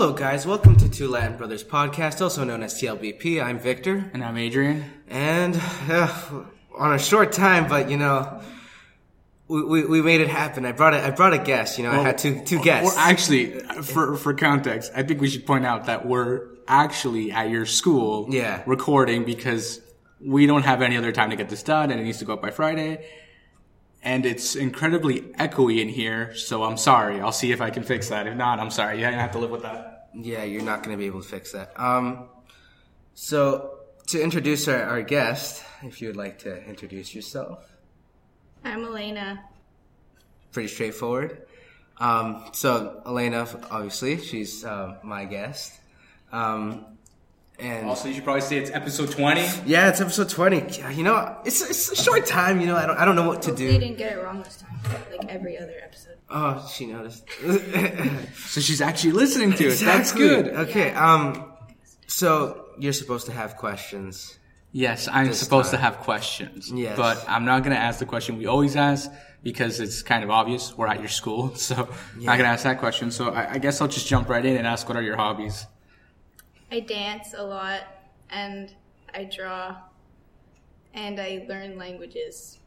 Hello, guys. Welcome to Two Latin Brothers podcast, also known as TLBP. I'm Victor, And I'm Adrian. and uh, on a short time, but you know, we, we, we made it happen. I brought a, I brought a guest. You know, I had two two guests. Well, actually, for for context, I think we should point out that we're actually at your school, Yeah. recording because we don't have any other time to get this done, and it needs to go up by Friday. And it's incredibly echoey in here, so I'm sorry. I'll see if I can fix that. If not, I'm sorry. Yeah, I have to live with that. Yeah, you're not going to be able to fix that. Um, so to introduce our, our guest, if you would like to introduce yourself, I'm Elena. pretty straightforward. Um, so Elena, obviously, she's uh, my guest. Um, and Also, you should probably say it's episode 20. yeah, it's episode twenty. Yeah, You know, it's it's a short time. You know, I don't I don't know what to Hopefully you do. didn't get it wrong this time, like every other episode. Oh, she noticed. So she's actually listening to it. That's good. Okay. Um, so you're supposed to have questions. Yes, I'm supposed time. to have questions. Yes. But I'm not going to ask the question we always ask because it's kind of obvious. We're at your school. So I'm not going to ask that question. So I, I guess I'll just jump right in and ask what are your hobbies? I dance a lot, and I draw, and I learn languages.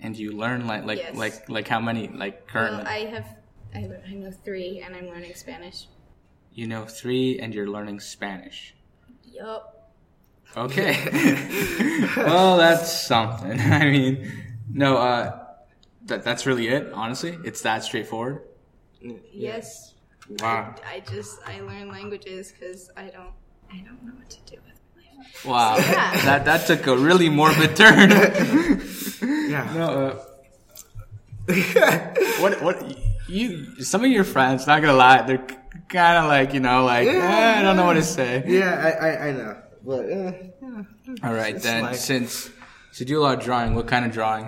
And you learn like, like, Yes. like, like how many, like currently? Well, I have, I, I know three, and I'm learning Spanish. you know three and you're learning Spanish. Yup. Okay. well, that's something. I mean, no, uh, that, that's really it, honestly. It's that straightforward. Yes. Wow. I just I learn languages because I don't I don't know what to do with my life. Wow. Yeah. That, that took a really morbid turn. Yeah. No, uh, what what you some of your friends not gonna lie they're kind of like you know like eh, I don't know what to say. Yeah, I I, I know. But uh, All right It's then like- since so you do a lot of drawing. What kind of drawing?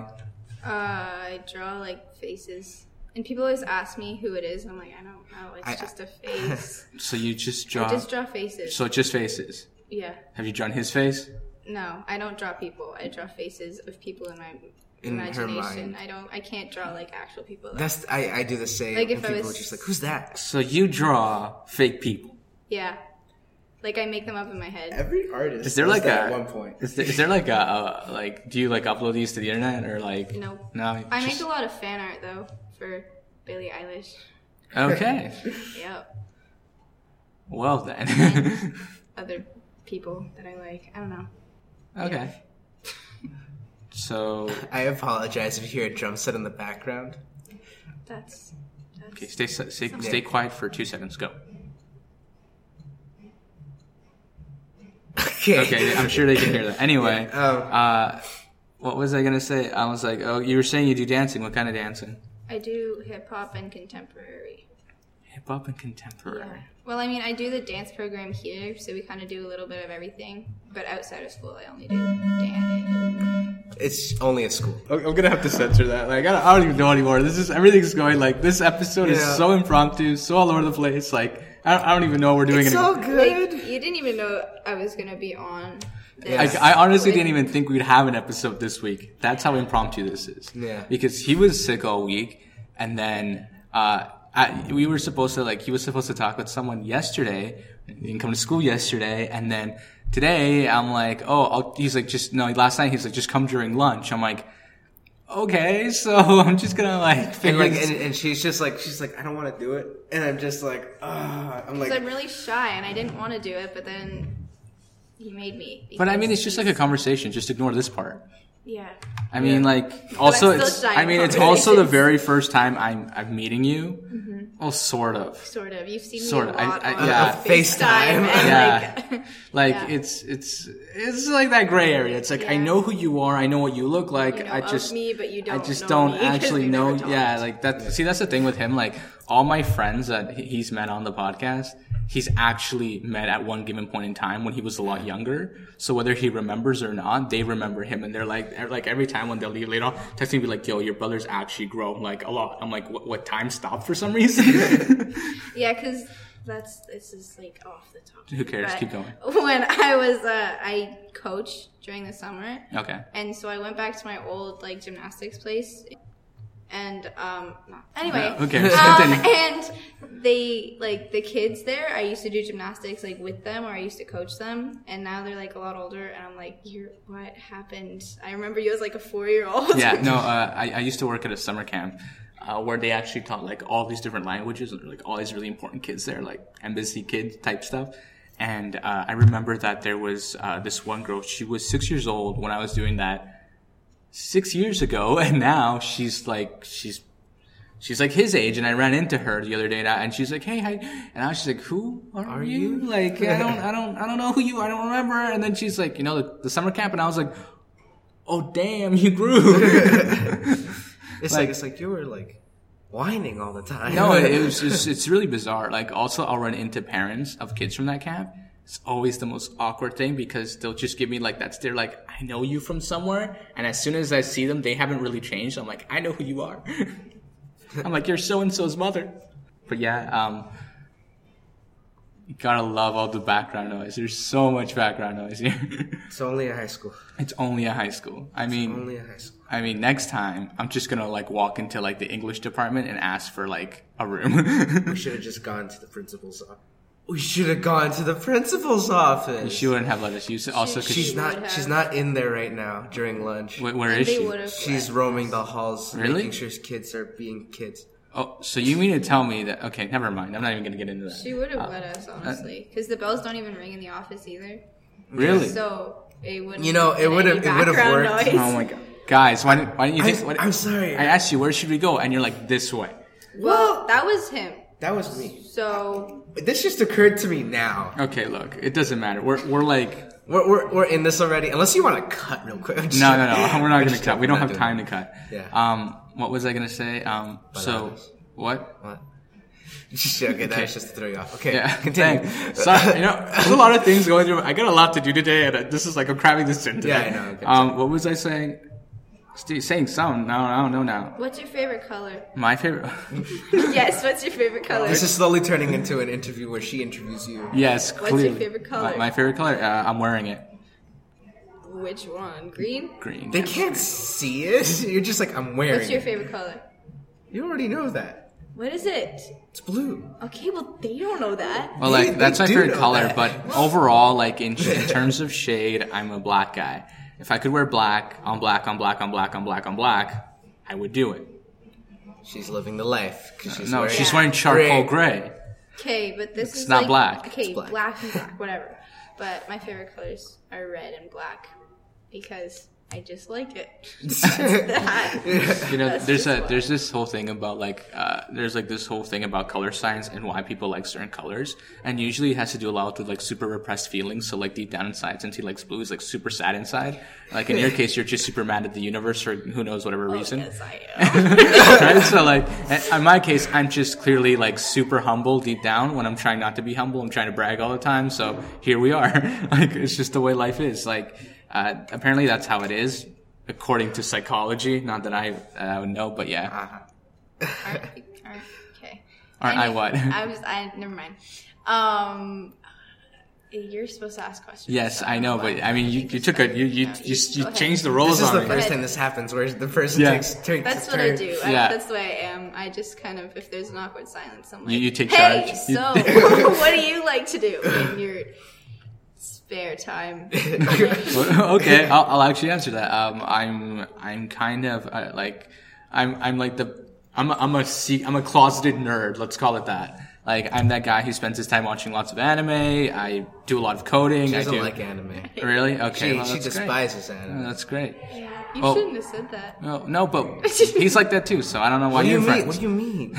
Uh, I draw like faces, and people always ask me who it is. And I'm like, I don't know. It's I- just a face. So you just draw. I just draw faces. so just faces. yeah. Have you drawn his face? No, I don't draw people. I draw faces of people in my In her imagination. mind. I don't. I can't draw like actual people. that's I I do the same. Like, if and I people was- are just like, who's that? So you draw fake people. yeah, like I make them up in my head. Every artist Is there like a at one point? Is there, is there like a uh, like do you like upload these to the internet or like No. no I just- make a lot of fan art though for Billie Eilish. okay Yep. well then Other people that I like. I don't know. okay so I apologize if you hear a drum set in the background. That's. that's okay stay stay, stay quiet for two seconds go Okay. okay I'm sure they can hear that anyway Um, uh what was I gonna say I was like oh you were saying you do dancing what kind of dancing I do hip hop and contemporary. hip hop and contemporary Yeah. Well, I mean, I do the dance program here, so we kind of do a little bit of everything. But outside of school, I only do dance. it's only a school. I'm I'm gonna have to censor that. Like, I don't, I don't even know anymore. This is everything's going like this episode is so impromptu, so all over the place. Like, I don't, I don't even know what we're doing It's anymore. all good. Like, you didn't even know I was gonna be on. This. Yeah. Like, I honestly didn't even think we'd have an episode this week. That's how impromptu this is. Yeah. Because he was sick all week, and then uh, I, we were supposed to like he was supposed to talk with someone yesterday. He didn't come to school yesterday, and then today I'm like, oh, I'll, he's like, just no. Last night he's like, just come during lunch. I'm like, okay, so I'm just gonna like And like, and, and she's just like, she's like, I don't want to do it, and I'm just like, ah, I'm like, I'm really shy and I didn't want to do it, but then he made me. But I mean, it's just like a conversation. Just ignore this part. Yeah. I mean, like, also, I'm it's. I mean, it's also the very first time I'm I'm meeting you. Mm-hmm. Well, sort of. Sort of. You've seen Sort me of. a I- lot I- on yeah. FaceTime. And Yeah. Like, Like Yeah. it's it's it's like that gray area. It's like I know who you are. I know what you look like. you know I of just me, but you I don't. I just know don't me 'cause actually know. Yeah, like that. See, that's the thing with him. Like all my friends that he's met on the podcast, he's actually met at one given point in time when he was a lot younger. So whether he remembers or not, they remember him, and they're like, they're like every time when they'll leave later on, texting me be like, "Yo, your brother's actually grown like a lot." I'm like, "What? What time stopped for some reason?" Yeah, because that's this is like off the top. Who cares? But Keep going. When I was, uh, I coached during the summer, okay. and so I went back to my old like gymnastics place, and um, anyway, Okay, um, and they like the kids there. I used to do gymnastics like with them, or I used to coach them, and now they're like a lot older, and I'm like, "You're what happened?" I remember you as like a four year old. yeah, no, uh, I, I used to work at a summer camp uh, where they actually taught like all these different languages, and like all these really important kids there, like embassy kids type stuff. And uh, I remember that there was uh, this one girl. She was six years old when I was doing that six years ago, and now she's like she's she's like his age. And I ran into her the other day, and I- and she's like, "Hey, hi," and I was like, "Who are, Are you? you? Like, I don't, I don't, I don't know who you. I don't remember." And then she's like, "You know, the, the summer camp," and I was like. Oh damn! You grew. It's like, it's like you were like whining all the time. No, it, it was just, it's really bizarre. Like, also, I'll run into parents of kids from that camp. It's always the most awkward thing because they'll just give me like that stare, like, I know you from somewhere. And as soon as I see them, they haven't really changed. I'm like, I know who you are. I'm like, you're so and so's mother. But yeah, um, you gotta love all the background noise. There's so much background noise here. It's only a high school. it's only a high school. I mean, Only a high school. I mean, next time I'm just gonna like walk into like the English department and ask for like a room. We should have just gone to the principal's office. We should have gone to the principal's office. she wouldn't have let us use it. Also, because She's She not. She's not in there right now during lunch. where is they she? would have. She's roaming the halls, Really? making sure kids are being kids. Oh, so you mean to tell me that? Okay, never mind. I'm not even gonna get into that. She would have uh, let us uh, honestly, because the bells don't even ring in the office either. Really? So it wouldn't. You know, it would've- it would've worked. noise. Oh my god, guys, why didn't, why didn't you I, think? Why, I'm sorry. I asked you where should we go, and you're like this way. Well, that was him. that was me. So This just occurred to me now. Okay, look, it doesn't matter. We're we're like We're, we're, we're in this already. Unless you want to cut real quick. No no no. We're not gonna cut. We don't have time to cut. Yeah. Um, what was I gonna say? Um, so what? What? okay, that was just to throw you off. Okay, Yeah, continue. Sorry, you know, there's a lot of things going through. I got a lot to do today, and this is like I'm cramming this in. Today. Yeah, I know, okay. Um, what was I saying? Steve, saying something. No, I don't know now. what's your favorite color? My favorite. yes, what's your favorite color? This is slowly turning into an interview where she interviews you. yes, your clearly. favorite color? My, my favorite color. Uh, I'm wearing it. Which one? Green. Green. They can't see it. You're just like, I'm wearing What's your it. favorite color? You already know that. What is it? It's blue. Okay, well they don't know that. Well, They- like that's they my do favorite know color, that. but overall, like in, in terms of shade, I'm a black guy. If I could wear black on black on black on black on black on black, I would do it. She's living the life. 'cause she's no, wearing she's wearing charcoal Gray. gray. Okay, but this It's is not like, black. Okay, It's black. black. and black, whatever. But my favorite colors are red and black because I just like it. You know, That's there's a why. there's this whole thing about like uh, there's like this whole thing about color science and why people like certain colors, and usually it has to do a lot with like super repressed feelings. So like deep down inside, since he likes blue, he's like super sad inside. Like in your case, you're just super mad at the universe for who knows whatever Oh, reason. yes, I am. right? So like, in my case, I'm just clearly like super humble deep down. When I'm trying not to be humble, I'm trying to brag all the time. So here we are. like it's just the way life is. Like uh, apparently that's how it is, according to psychology. Not that I uh, would know, but yeah. Aren't- aren't- okay. Aren't I what? I was. I never mind. Um, you're supposed to ask questions. Yes, so I know, but I mean, you, you took a fine. you you No, you, you go ahead. changed the roles This is on the me. first time this happens where the person Yeah. takes takes That's the what I turn. do. I, that's the way I am. I just kind of, if there's an awkward silence, I'm like, You- you take hey, charge. You- so what do you like to do in your spare time? Okay, I'll, I'll actually answer that. Um, I'm I'm kind of uh, like I'm I'm like the I'm a, I'm a se- I'm a closeted nerd. Let's call it that. Like I'm that guy who spends his time watching lots of anime. I do a lot lot of coding. She I doesn't do. like anime. Really? Okay. She, well, she that's great. despises Oh, anime. that's great. You Well- shouldn't have said that. No, no, but he's like that too. So I don't know why What do you you're mean? friends. What do you mean?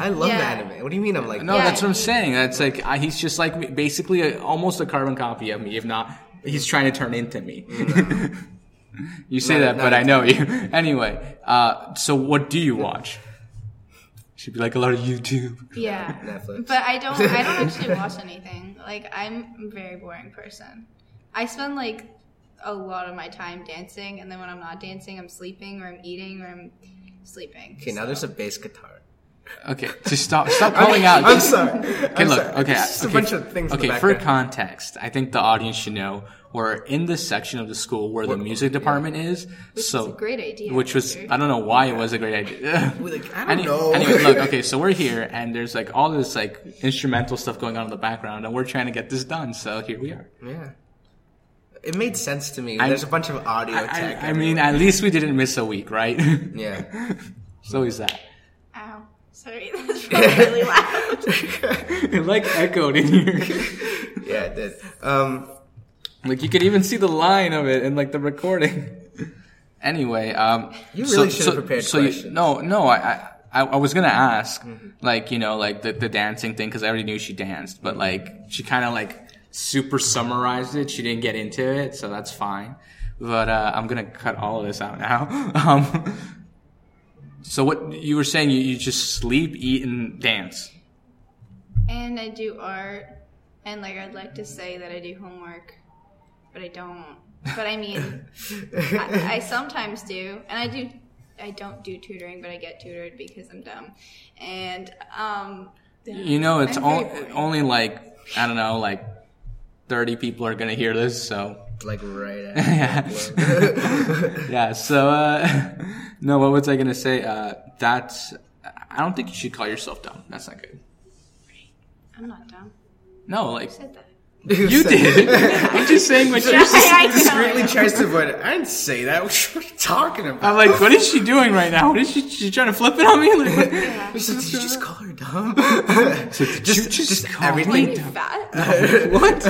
I love Yeah. anime. What do you mean? I'm like No, Yeah, that's what I'm he- saying. That's like I, he's just like basically a, almost a carbon copy of me, if not. He's trying to turn into me. you say Not- that, not but I know you. anyway, uh, so what do you watch? Should be like a lot of YouTube. Yeah, Netflix. but I don't. I don't actually watch anything. Like I'm a very boring person. I spend like a lot of my time dancing, and then when I'm not dancing, I'm sleeping or I'm eating or I'm sleeping. Okay, now there's a bass guitar. Okay, just stop stop calling out. I'm sorry. Okay, I'm look. sorry. Okay, It's just okay, a bunch of things. in Okay, the for context, I think the audience should know we're in the section of the school where the music department is. so is a great idea, Which was. I don't know why it was a great idea. Like, I don't Any- know. Anyway, look. Okay, so we're here, and there's like all this like instrumental stuff going on in the background, and we're trying to get this done. So here we are. Yeah. It made sense to me. I- There's a bunch of audio I, tech. I mean, at least we didn't miss a week, right? yeah. so is that. Ow. Sorry, that's really loud. It like echoed in here. Yeah, it did. Um, Like you could even see the line of it in like the recording. anyway, um, You so- really should have so- prepared so you- questions. no, no, I, I, I was gonna ask, Mm-hmm. like you know, like the the dancing thing because I already knew she danced, but like she kind of like super summarized it. She didn't get into it, so that's fine. But uh, I'm gonna cut all of this out now. um, so what you were saying? You, you just sleep, eat, and dance. and I do art, and like I'd like to say that I do homework, but I don't. But I mean, I, I sometimes do, and I do. I don't do tutoring, but I get tutored because I'm dumb, and um. You know, it's only like I don't know, like thirty people are gonna hear this, so like right after. yeah. yeah. So uh, no, what was I gonna say? Uh, that's I don't think you should call yourself dumb. That's not good. I'm not dumb. No, like I said that. You did. I'm just saying what you're Yeah, saying. I discreetly tries to avoid it. I didn't say that. What are you talking about? I'm like, what is she doing right now? What is she? She trying to flip it on me? Like, what- He's like, did you just call her dumb? So did Just- you just, just call everything- me dumb? fat? What?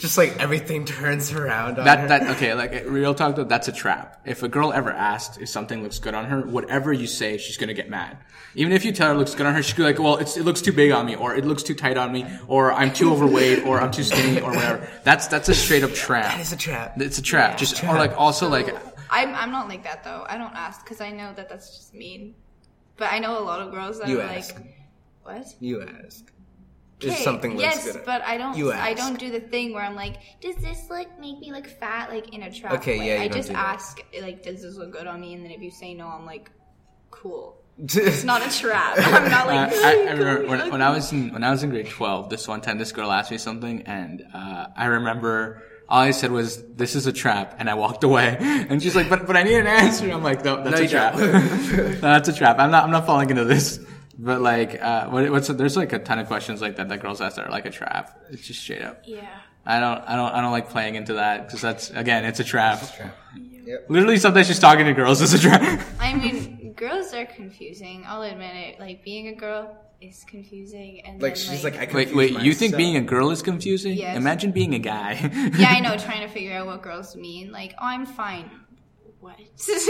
Just like everything turns around on That her. that okay, like real talk though, that's a trap. If a girl ever asks if something looks good on her, whatever you say, she's gonna get mad. Even if you tell her it looks good on her, she's gonna be like, well, it's, it looks too big on me, or it looks too tight on me, or I'm too overweight, or I'm too skinny, or whatever. That's that's a straight up trap. that is a trap. It's a trap. Just or like also like I'm I'm not like that though. I don't ask because I know that that's just mean. But I know a lot of girls that You are ask. like, what? You ask. If Okay, something looks yes, good. but I don't. You I don't do the thing where I'm like, does this look make me look fat, like in a trap Okay, way? yeah, you I don't just do that. ask, like, does this look good on me? And then if you say no, I'm like, cool. It's not a trap. I'm not Uh, like. I, I remember when, when I was in when I was in grade twelve. This one time, this girl asked me something, and uh, I remember all I said was, "This is a trap," and I walked away. And she's like, "But but I need an answer." I'm like, "No, that's No, a trap. no, that's a trap. I'm not I'm not falling into this." But like, uh, what, what's there's like a ton of questions like that that girls ask that are like a trap. It's just straight up. yeah. I don't I don't I don't like playing into that because that's again, it's a trap. It's a trap. Yep. Literally, sometimes just talking to girls is a trap. I mean, girls are confusing. I'll admit it. Like being a girl is confusing, and Like then, she's like, I Wait, confuse wait. You think being a girl is confusing? Yes. Imagine being a guy. yeah, I know. Trying to figure out what girls mean. Like, oh, I'm fine. What?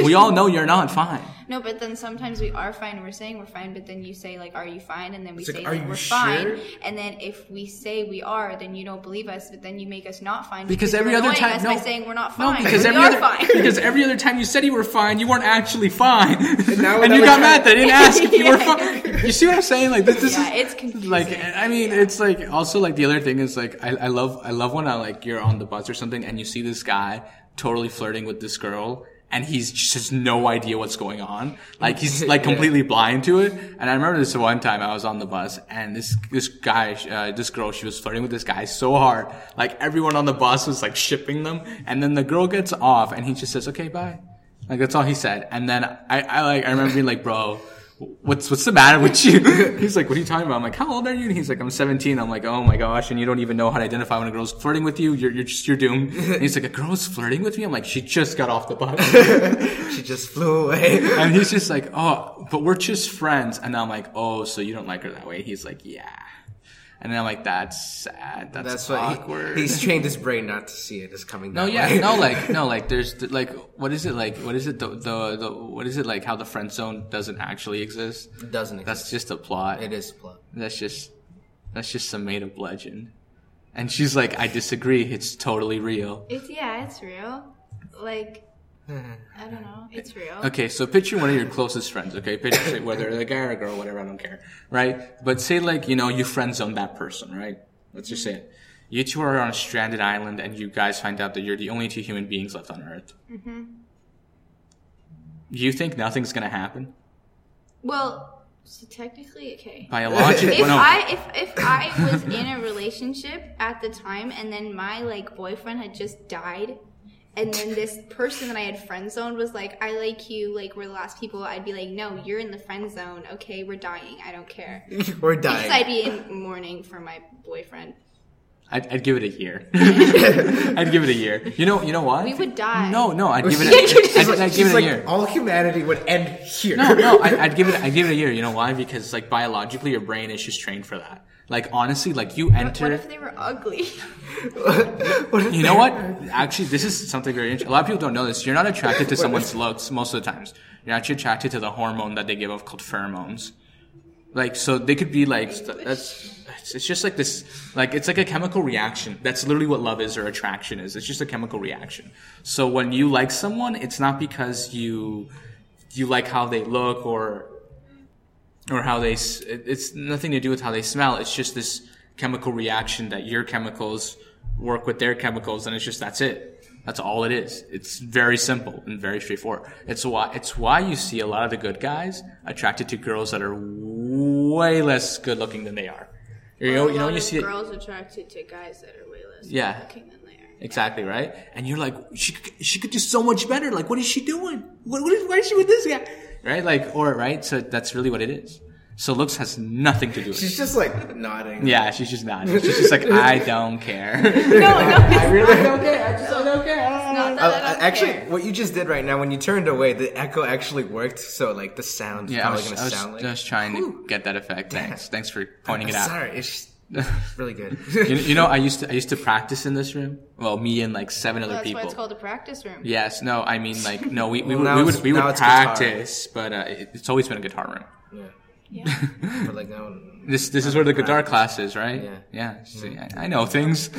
we all know you're not fine. No, but then sometimes we are fine. We're saying we're fine, but then you say like, "Are you fine?" And then we It's like, say "Are like, you we're sure?" fine. And then if we say we are, then you don't believe us. But then you make us not fine Because you're every other time, us no, by saying we're not fine. no, fine. because we every are other, fine. because every other time you said you were fine, you weren't actually fine, and, now you got mad that I didn't ask if you were fine. You see what I'm saying? Like this, this Yeah, is it's confusing. like I mean, it's like also like the other thing is like I, I love I love when I like you're on the bus or something and you see this guy totally flirting with this girl. And he's just has no idea what's going on. Like he's like Yeah. completely blind to it. And I remember this one time I was on the bus and this, this guy, uh, this girl, she was flirting with this guy so hard. Like everyone on the bus was like shipping them. And then the girl gets off and he just says, okay, bye. Like that's all he said. And then I, I like, I remember being like, bro, what's, what's the matter with you? He's like, what are you talking about? I'm like, how old are you? And he's like, I'm 17. I'm like, oh my gosh. And you don't even know how to identify when a girl's flirting with you. You're, you're just, you're doomed. And he's like, a girl's flirting with me? I'm like, she just got off the bus. She just flew away. And he's just like, oh, but we're just friends. And I'm like, oh, so you don't like her that way? He's like, yeah. And then I'm like, that's sad. That's, That's what awkward. he, he's trained his brain not to see it as coming. Down. No, yeah, way. no, like, no, like, there's like, what is it like? What is it? The, the, the, what is it like? How the friend zone doesn't actually exist? it doesn't. Exist. That's just a plot. it is plot. That's just, that's just some made up legend. And she's like, I disagree. It's totally real. It's yeah, it's real. Like I don't know, it's real. Okay, so picture one of your closest friends, okay? Picture say whether they're a guy or a girl, whatever, I don't care, right? But say like, you know, you friend zone that person, right? Let's just say it. You two are on a stranded island and you guys find out that you're the only two human beings left on Earth. Mm-hmm. You think nothing's gonna happen? Well, So technically, okay. Biologically, If no. I if if I was in a relationship at the time and then my like boyfriend had just died and then this person that I had friend zoned was like, I like you, like we're the last people, I'd be like, No, you're in the friend zone, okay, we're dying, I don't care. We're Because dying. I'd be in mourning for my boyfriend. I'd, I'd give it a year. I'd give it a year. You know, you know what? We would die. No, no, I'd give it. A, I'd, like- I'd give it a like, year. All humanity would end here. No, no, I, I'd give it. I'd give it a year. You know why? Because like biologically, your brain is just trained for that. Like honestly, like you What enter. if they were ugly? You know what? Actually, this is something very interesting. A lot of people don't know this. You're not attracted to someone's looks most of the times. You're actually attracted to the hormone that they give off called pheromones. Like, so they could be like, that's, it's, it's just like this, like, it's like a chemical reaction. That's literally what love is or attraction is. It's just a chemical reaction. So when you like someone, it's not because you, you like how they look or, or how they, it's nothing to do with how they smell. It's just this chemical reaction that your chemicals work with their chemicals and it's just, that's it. That's all it is. It's very simple and very straightforward. It's why, it's why you see a lot of the good guys attracted to girls that are way less good looking than they are. You know, you know, you see it. girls attracted to guys that are way less Yeah. looking than they are. Exactly right, and you're like, she could- she could do so much better. Like, what is she doing? What, what is, why is she with this guy? Right, like, or right. So that's really what it is. So looks has nothing to do with it. She's just like nodding. Yeah, she's just not. She's just like, I don't care. No, no, it's I really don't care. I just don't care. not that Uh, I uh, don't actually, care. what you just did right now, when you turned away, the echo actually worked. So, like, the sound yeah, I probably was, gonna I was just trying to get that effect. Thanks, thanks for pointing I'm it out. sorry, it's really good. You, you know, I used to I used to practice in this room. Well, me and like seven other That's people. why it's called a practice room. Yes, no, I mean like no, we we Well, would we would, we would it's guitar. practice, but uh, it- it's always been a guitar room. Yeah. but like now, This this is where the guitar class is, right? Yeah. Yeah. See, I, I know things.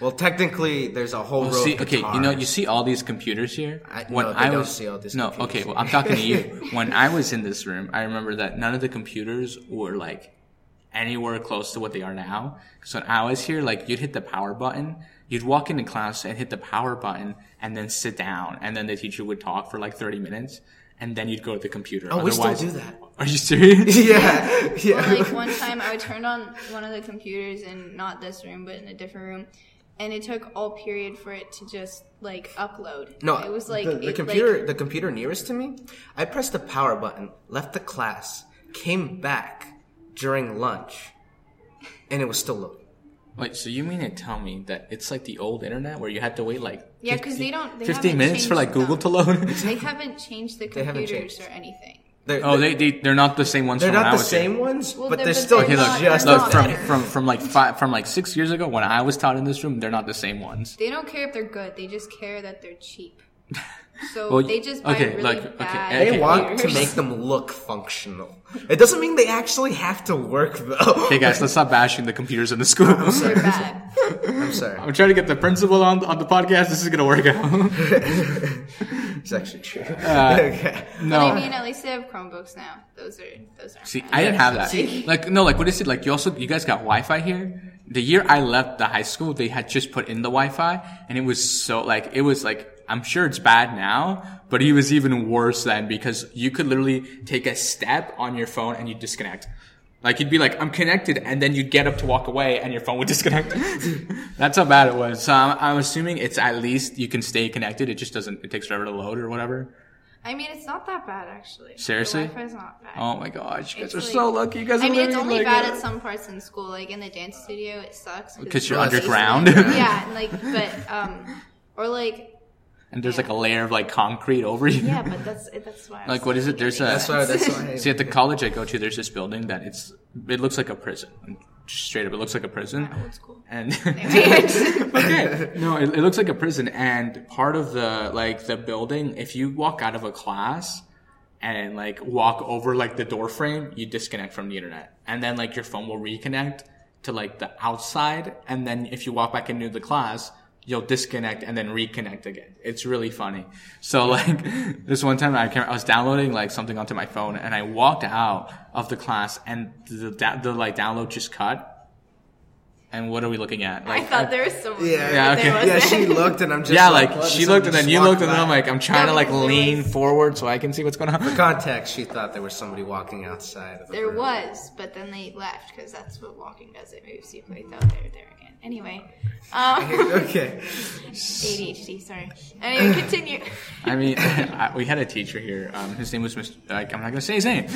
well, technically, there's a whole row See, of okay, you know, you see all these computers here. I- no, they don't see all these no, computers okay, here. well, I'm talking to you. When I was in this room, I remember that none of the computers were like anywhere close to what they are now. So when I was here, like you'd hit the power button, you'd walk into class and hit the power button, and then sit down, and then the teacher would talk for like 30 minutes, and then you'd go to the computer. Oh, we still Otherwise- do that. Are you serious? yeah, yeah. Well, like one time I would turn on one of the computers in not this room but in a different room, and it took all period for it to just like upload. No, it was like the, the it, computer. Like, the computer nearest to me. I pressed the power button, left the class, came back during lunch, and it was still loading. Wait, so you mean to tell me that it's like the old internet where you had to wait like Yeah, 'cause they don't- they 15 haven't minutes for like Google them. to load? they haven't changed the haven't computers changed. or anything. They're, oh, they, they they're not the same ones. they're from when not I the was here. same ones, Well, but they're- they're but still they're look, not- just they're look not from, better. from from like five from like six years ago when I was taught in this room, they're not the same ones. They don't care if they're good. They just care that they're cheap. So Well, they just buy okay, really like, okay, bad. They Okay. want to make them look functional. It doesn't mean they actually have to work though. Hey guys, let's stop bashing the computers in the school. They're bad. I'm sorry. I'm trying to get the principal on on the podcast. This is gonna work out. It's actually true. Uh, okay. no. But I mean, at least they have Chromebooks now. Those are those are. See, bad. I didn't have that. See- Like, no, like, what is it? Like, you also, you guys got Wi-Fi here? The year I left the high school, they had just put in the Wi-Fi, and it was so, like, it was like, I'm sure it's bad now, but it was even worse then because you could literally take a step on your phone and you disconnect. Like, you'd be like, I'm connected, and then you'd get up to walk away and your phone would disconnect. That's how bad it was. So I'm, I'm assuming it's at least you can stay connected. It just doesn't, it takes forever to load or whatever. I mean, it's not that bad actually. Seriously? the Wi-Fi's not bad. Oh my gosh, you guys It's are like- so lucky. You guys are I mean, it's only like bad a- at some parts in school. Like in the dance studio, it sucks because you're underground? yeah, and like, but um, or like, and there's like a layer of like concrete over you. yeah, but that's that's why. Like what is it? There's a That's why. That's why. see at the college I go to. There's this building that it's it looks like a prison. Just straight up, it looks like a prison. Old school. And Anyways. okay, no, it, it looks like a prison. And part of the like the building, if you walk out of a class and like walk over like the door frame, you disconnect from the internet, and then like your phone will reconnect to like the outside, and then if you walk back into the class. You'll disconnect and then reconnect again. It's really funny. So like this one time I, can I was downloading like something onto my phone and I walked out of the class and the, da- the like download just cut And what are we looking at? I thought there was someone. Yeah. there, Yeah, but there okay. Yeah, she looked and I'm just yeah, like, like she looked and somebody then you just looked and walk then I'm like I'm trying to like lean was- forward so I can see what's going For on. context, she thought there was somebody walking outside. Of the There room. was, but then they left because that's what walking does. It moves you right out there, there again. Anyway, um, okay. ADHD. Sorry. Anyway, continue. I mean, I, we had a teacher here. Um, his name was Mr. Like, I'm not gonna say his name,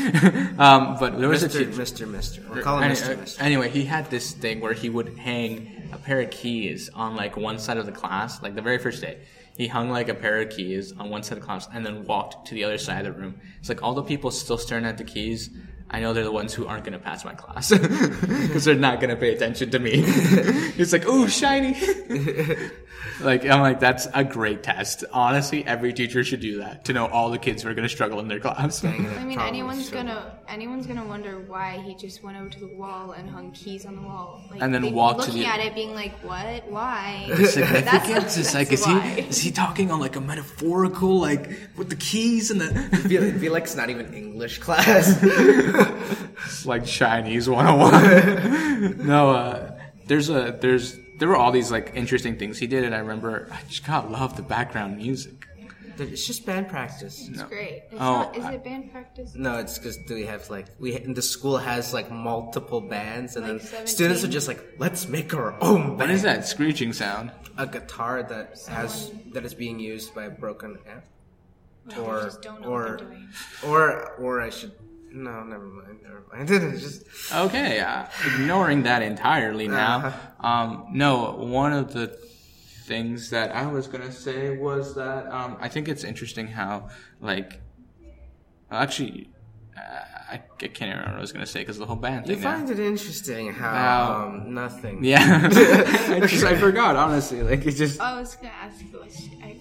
um, but there was a teacher. Mr. Mr. We'll call him Mr. Mr. Anyway, he had this thing where he would hang a pair of keys on like one side of the class, like the very first day. He hung like a pair of keys on one side of the class and then walked to the other side of the room. It's like all the people still staring at the keys. I know they're the ones who aren't gonna pass my class because they're not gonna pay attention to me. it's like, oh, shiny. like I'm like, that's a great test. Honestly, every teacher should do that to know all the kids who are gonna struggle in their class. I mean, Probably anyone's so. gonna anyone's gonna wonder why he just went over to the wall and hung keys on the wall, like, And then they'd walked to looking the- at it, being like, "What? Why?" The significance That's- is like, that's is he is he talking on like a metaphorical, like with the keys and the feel, I feel like it's not even English class. It's like Chinese 101. no, uh, there's a there's there were all these like interesting things he did, and I remember I just got love the background music. it's just band practice. It's great. It's Oh, not, is I- it band practice? No, it's because we have like we the school has like multiple bands, and Like then students are just like, let's make our own band. What is that screeching sound? A guitar that has that is being used by a broken amp, No, or just don't know or what they're doing. or or I should no, never mind, never mind. It's just Okay, uh, ignoring that entirely now. Uh-huh. Um, no, one of the things that I was gonna say was that um, I think it's interesting how like actually. Uh, I, I can't remember what I was gonna say because the whole band you thing. now. find it interesting how How- um, nothing. Yeah, I just I forgot honestly. Like it just I was gonna ask a question. I,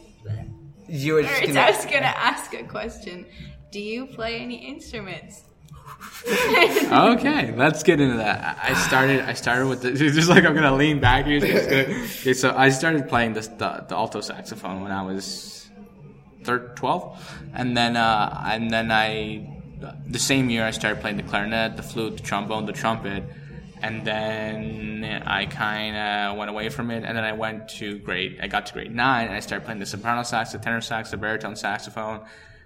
You were just gonna, I was gonna ask a question. Do you play any instruments? okay. Let's get into that. I started I started with the just like I'm gonna lean back here. okay, so I started playing the, the alto saxophone when I was thir 12, and then uh, and then I the same year I started playing the clarinet, the flute, the trombone, the trumpet. And then I kind of went away from it, and then I went to grade. I got to grade nine, and I started playing the soprano sax, the tenor sax, the baritone saxophone,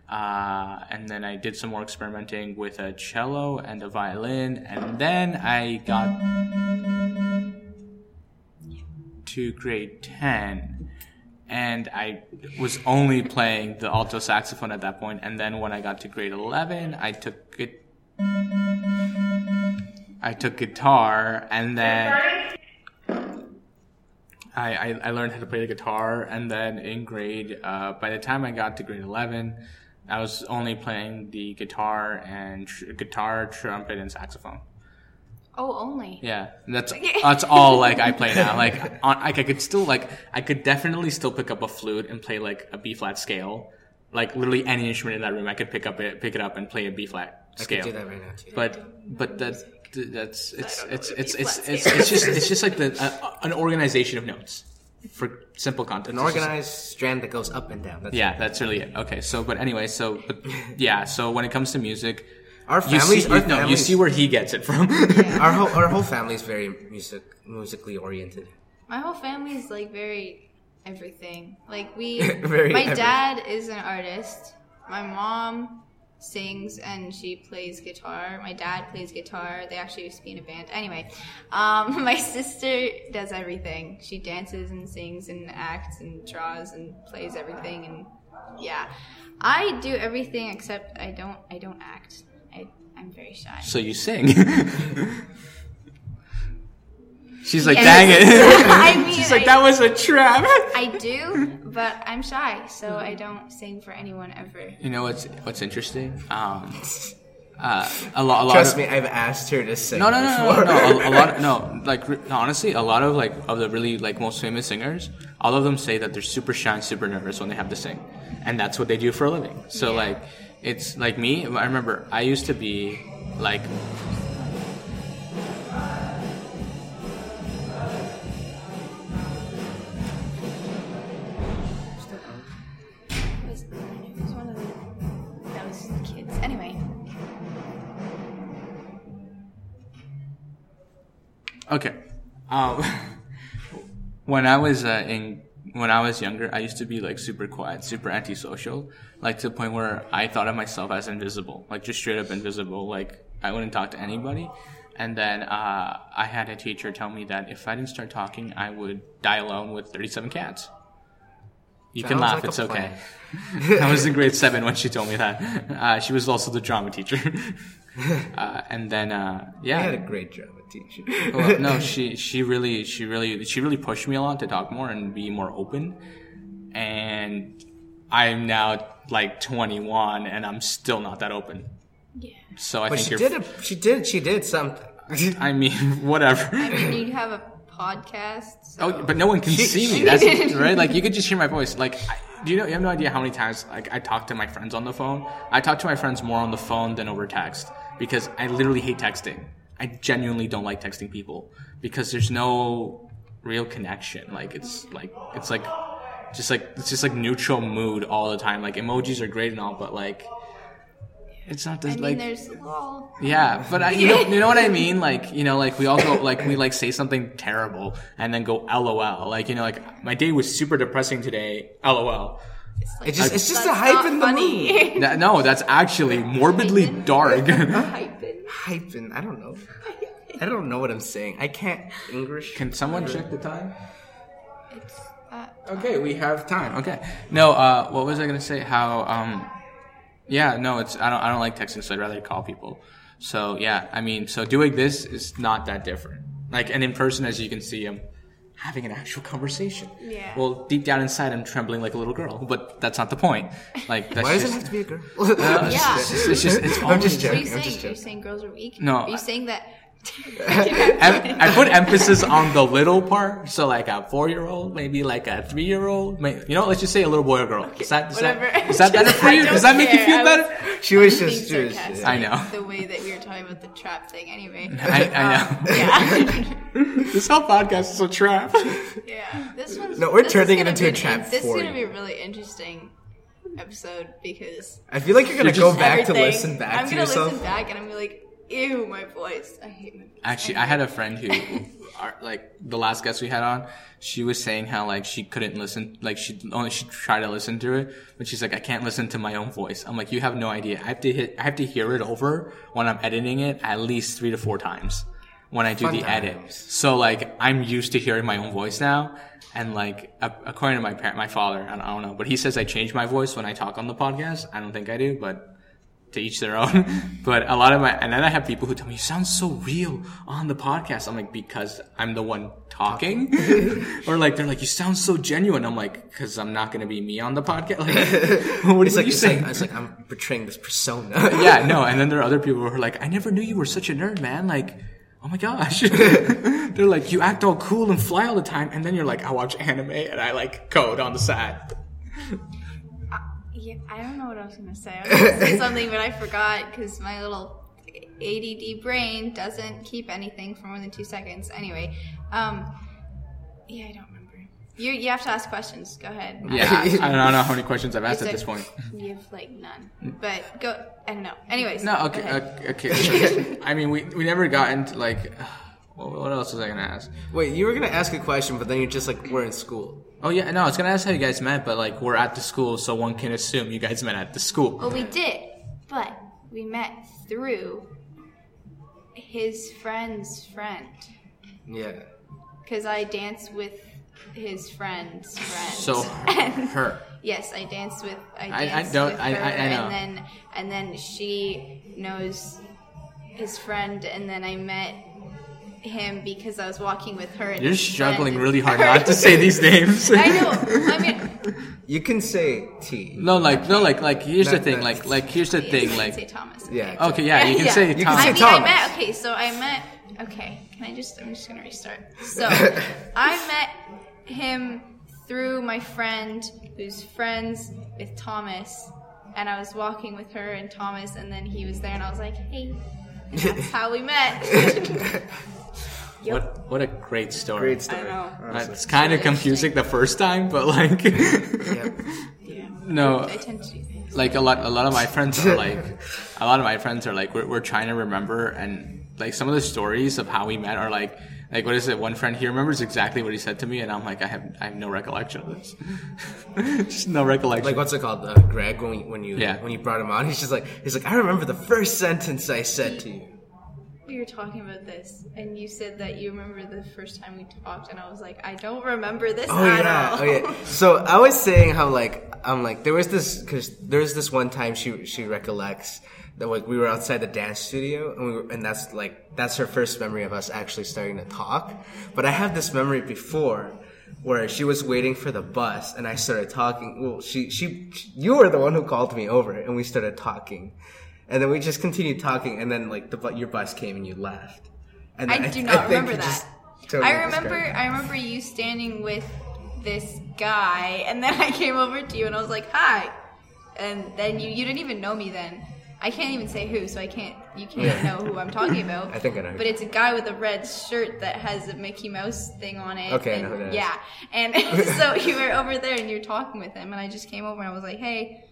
uh, and then I did some more experimenting with a cello and a violin, and then I got to grade ten, and I was only playing the alto saxophone at that point. And then when I got to grade eleven, I took it. I took guitar, and then I, I, I learned how to play the guitar, and then in grade, uh, by the time I got to grade 11, I was only playing the guitar and tr- guitar, trumpet, and saxophone. Oh, only. Yeah, that's that's all like I play now. Like, on, like I could still like I could definitely still pick up a flute and play like a B flat scale. Like literally any instrument in that room, I could pick up it, pick it up, and play a B flat I scale. could do that right now too. But but that that's it's don't it's it's it's it's, it's just it's just like the uh, an organization of notes for simple context. An It's just- organized strand that goes up and down. That's yeah, that's really it. Okay, so but anyway, so but yeah, so when it comes to music, Our you see our you, no, you see where he gets it from. our whole our whole family is very music musically oriented. My whole family is like very everything. Like we, Very my everything. dad is an artist. My mom sings and she plays guitar. My dad plays guitar. They actually used to be in a band. Anyway, um, my sister does everything. She dances and sings and acts and draws and plays everything. And yeah, I do everything except I don't. I don't act. I I'm very shy. so you sing. She's like, Yes. dang it. I mean, She's like, I- that was a trap. I do, but I'm shy, so I don't sing for anyone ever. You know what's what's interesting? Um, uh, a lot, a lot. Trust of, me, I've asked her to sing. No, no, no, before. no, no. A, a lot, no. Like re- honestly, a lot of like of the really like most famous singers, all of them say that they're super shy and super nervous when they have to sing, and that's what they do for a living. So Yeah. like, it's like me. I remember I used to be like. Okay. Um, when I was uh, in when I was younger, I used to be like super quiet, super antisocial, like to the point where I thought of myself as invisible, like just straight up invisible. Like I wouldn't talk to anybody. And then uh, I had a teacher tell me that if I didn't start talking, I would die alone with 37 cats. You can laugh, like it's okay. I was in grade seven when she told me that. Uh, she was also the drama teacher. uh, and then, uh, yeah. I had a great drama teacher. well, no, she she really she really she really pushed me a lot to talk more and be more open. And I'm now like 21 and I'm still not that open. Yeah. So I But think she you're. did. A, she did. She did something. I mean, whatever. I mean, you have a podcast. So. Oh, but no one can She- see she me. That's right. Like you could just hear my voice. Like, I, do you know? You have no idea how many times like I talk to my friends on the phone. I talk to my friends more on the phone than over text because I literally hate texting. I genuinely don't like texting people because there's no real connection. Like it's like it's like just like it's just like neutral mood all the time. Like emojis are great and all, but like it's not I mean, like there's lol. yeah, but I, you know, you know what I mean? Like, you know, like we all go, like we like say something terrible and then go LOL. Like, you know, like my day was super depressing today. LOL. It's, like, It's just- it's just a hype not in the funny. That, no, that's actually morbidly Hyphen. dark. Hyphen. Hyping. I don't know. I don't know what I'm saying. I can't English. Can someone check the time? It's uh, Okay, we have time. Okay. No, uh, what was I gonna say? How, um, yeah, no, it's, I don't, I don't like texting, so I'd rather call people. So yeah, I mean, so doing this is not that different. Like, and in person, as you can see, I'm having an actual conversation. Yeah. Well, deep down inside, I'm trembling like a little girl, but that's not the point. Like, that's Why does it have to be a girl? Yeah. it's just, it's just, it's I'm just always- What are you joking. I'm saying? just Are you saying girls are weak? No, Are you I- saying that? Em- I put emphasis on the little part, so like a four-year-old, maybe like a three-year-old. You know, let's just say a little boy or girl. Is that, is that, Whatever. is that better for you? Does that make you feel I was- better? she was being just. She I know. The way that we were talking about the trap thing, anyway. I, I know. Um, yeah. this whole podcast is a trap. yeah. This one's. No, we're this turning it into be a trap This for is gonna be a really interesting episode because I feel like you're gonna go just- back to listen back I'm to gonna yourself. listen back and I'm gonna be like, ew, my voice. I hate my voice. Actually, I had a friend who, our- like the last guest we had on, she was saying how like she couldn't listen, like she only she tried to listen to it, but she's like, I can't listen to my own voice. I'm like, you have no idea. I have to hit, I have to hear it over when I'm editing it at least three to four times when I do Fun the edit. So like, I'm used to hearing my own voice now. And like, according to my parent, my father, I don't, I don't know, but he says I change my voice when I talk on the podcast. I don't think I do, but to each their own. but a lot of my, and then I have people who tell me, you sound so real on the podcast. I'm like, because I'm the one talking. or like, they're like, you sound so genuine. I'm like, cause I'm not going to be me on the podcast. Like, what are like, you saying? like, it's like I'm portraying this persona. yeah, no. And then there are other people who are like, I never knew you were such a nerd, man. Like, oh my gosh. They're like, you act all cool and fly all the time. And then you're like, I watch anime and I like code on the side. Yeah, I don't know what I was gonna say. I was gonna say something, but I forgot because my little ADD brain doesn't keep anything for more than two seconds. Anyway, um, yeah, I don't remember. You you have to ask questions. Go ahead. Yeah, I, I don't know how many questions I've asked It's at like- this point. You have like none. But go. I don't know. Anyways. No, go okay, ahead. okay, okay. I mean, we we never got into like, what, what else was I gonna ask? Wait, you were gonna ask a question, but then you're just like, we're in school. Oh yeah, no, I was gonna ask how you guys met, but like we're at the school, so one can assume you guys met at the school. Well, we did, but we met through his friend's friend. Yeah. Because I danced with his friend's friend. So her. Yes, I danced with. I I- I don't- with I- I- I know. and then and then she knows his friend, and then I met him because I was walking with her. and You're struggling friend. really hard not to say these names. I know. I mean, You can say T. No, like no, like like here's the thing, that's- like like here's the thing, like say Thomas. Yeah. okay, yeah, you can say You can say I mean, I met. Okay, so I met. Okay, can I just? I'm just gonna restart. So I met him through my friend, who's friends with Thomas, and I was walking with her and Thomas, and then he was there, and I was like, "Hey, that's how we met." What what a great story. Great story. I know. honestly. It's kind of really confusing the first time, but like Yeah. yeah. no, I tend to do things. like a lot a lot of my friends are like a lot of my friends are like we're, we're trying to remember and like some of the stories of how we met are like Like what is it? One friend he remembers exactly what he said to me, and I'm like, I have I have no recollection of this. just no recollection. Like what's it called, uh, Greg? When you, when you Yeah. when you brought him on, he's just like he's like I remember the first sentence I said to you. We were talking about this, and you said that you remember the first time we talked, and I was like, I don't remember this Oh at yeah, all. oh yeah. So I was saying how like I'm like there was this because there was this one time she she recollects that like we were outside the dance studio and we were, and that's like that's her first memory of us actually starting to talk. But I have this memory before where she was waiting for the bus and I started talking. Well, she she you were the one who called me over and we started talking. And then we just continued talking, and then like the your bus came and you left. And I do not you remember that. totally I remember. I remember you standing with this guy and then I came over to you and I was like, "Hi." And then you you didn't even know me then. I can't even say who, so I can't you can't know who I'm talking about. I think I know. But it's a guy with a red shirt that has a Mickey Mouse thing on it. Okay, I and- know who that is. Yeah. And so you were over there and you were talking with him and I just came over and I was like, "Hey."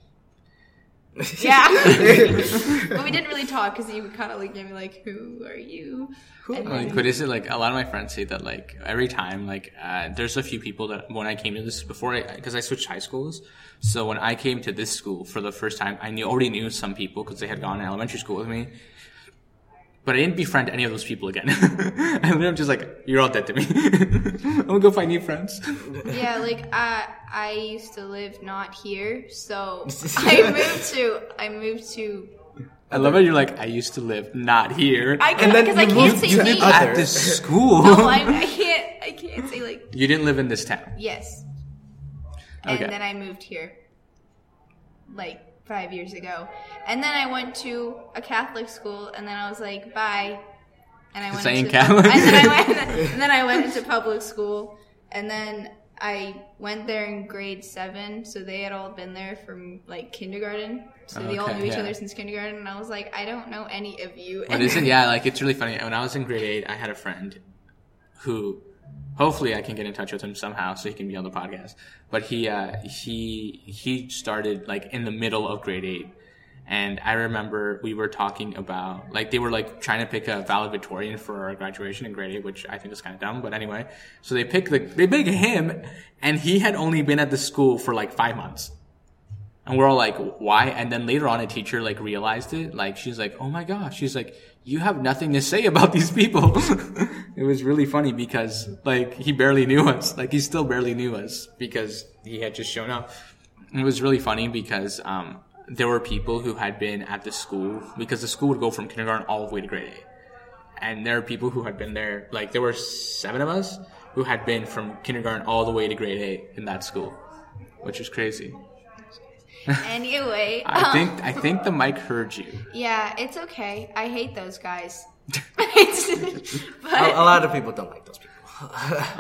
Yeah. but we didn't really talk because you kind of like gave me like, "Who are you?" And Like, then- but is it like a lot of my friends say that like every time like uh, there's a few people that when I came to this before I because I switched high schools so when I came to this school for the first time I knew already knew some people because they had gone to elementary school with me but I didn't befriend any of those people again. And then I'm just like you're all dead to me. I'm gonna go find new friends. Yeah, like I I used to live not here, so I moved to I moved to I love how you're like I used to live not here. I And can then because I you can't moved say to names. other- at this school. No, I, I can't I can't say like you didn't live in this town. Yes. And Okay. then I moved here. Like five years ago, and then I went to a Catholic school, and then I was like bye, and I went Saying into, Catholic? and then I went and then I went into public school, and then I went there in grade seven, so they had all been there from like kindergarten. So they oh, all knew each yeah. other since kindergarten, and I was like, I don't know any of you. But isn't yeah, like it's really funny. When I was in grade eight, I had a friend who hopefully I can get in touch with him somehow so he can be on the podcast. But he uh he he started like in the middle of grade eight. And I remember we were talking about like they were like trying to pick a valedictorian for our graduation in grade eight, which I think is kind of dumb. But anyway, so they pick the they pick him, and he had only been at the school for like five months. And we're all like, why? And then later on, a teacher like realized it. Like, she's like, oh my gosh. She's like, you have nothing to say about these people. it was really funny because like he barely knew us. Like he still barely knew us because he had just shown up. It was really funny because, um, there were people who had been at the school because the school would go from kindergarten all the way to grade eight. And there are people who had been there, like there were seven of us who had been from kindergarten all the way to grade eight in that school, which is crazy. anyway, I um, think I think the mic heard you. yeah, it's okay. I hate those guys. But a, a lot of people don't like those people.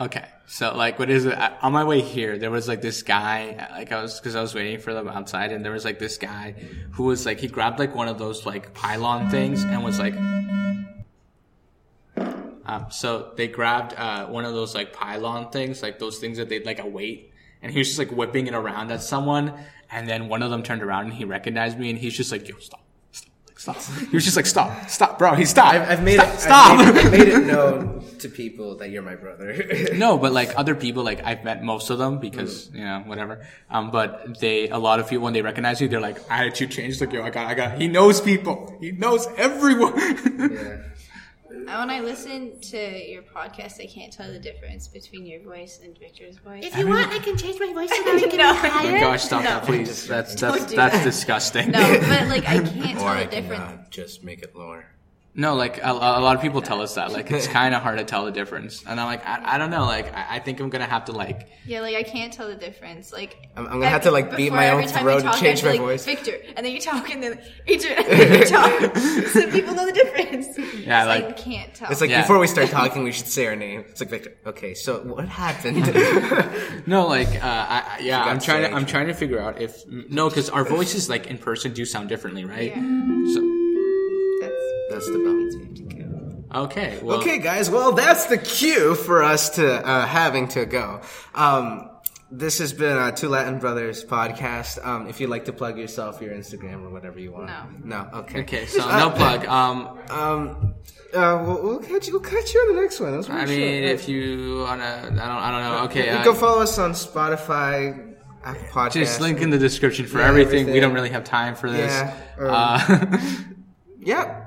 Okay, so like, what is it? I- On my way here, there was like this guy. Like I was because I was waiting for them outside, and there was like this guy who was like he grabbed like one of those like pylon things and was like. Um, so they grabbed uh, one of those like pylon things, like those things that they like a weight, and he was just like whipping it around at someone, and then one of them turned around and he recognized me, and he's just like, "Yo, stop." Stop. He was just like, stop, stop, bro. He stopped. I've, I've made stop, it. Stop. I've made, I've made it known to people that you're my brother. No, but like other people, like I've met most of them because you know whatever. Um, but they a lot of people when they recognize you, they're like attitude changed. Like yo, I got, I got. He knows people. He knows everyone. yeah. When I listen to your podcast, I can't tell the difference between your voice and Victor's voice. If you want, I can change my voice so that I can No. be oh higher. my gosh, stop No. that, please. That's that's do that's that. disgusting. no, but like I can't tell Or tell I the can difference. uh, just make it lower. No, like a, a lot of people tell us that. Like it's kind of hard to tell the difference, and I'm like, I, I don't know. Like I, I think I'm gonna have to like. Yeah, like I can't tell the difference. Like I'm- I'm gonna have to, like, beat my own time throat you to change my like, voice. Victor, and then you talk, and then Adrian, and then you talk. so people know the difference. Yeah, So I like- can't tell. It's like Yeah. before we start talking, we should say our name. It's like Victor. Okay, so what happened? No, like uh, I, I- yeah, I'm trying to I'm trying to figure out if no, because our voices like in person do sound differently, right? Yeah. So That's That's the bell. okay, well, Okay, guys. Well, that's the cue for us to uh, having to go. Um, this has been uh, Two Latin Brothers podcast. Um, if you'd like to plug yourself, your Instagram or whatever you want. No. No. Okay. Okay, so no plug. Um, Um. Uh, we'll, we'll catch you. We'll catch you on the next one. That's I mean, if you wanna, I don't, I don't know. Okay, you uh, can follow us on Spotify, Apple Podcasts. just link in the description for Yeah, everything. We don't really have time for this. Yeah, um, Uh, Yeah.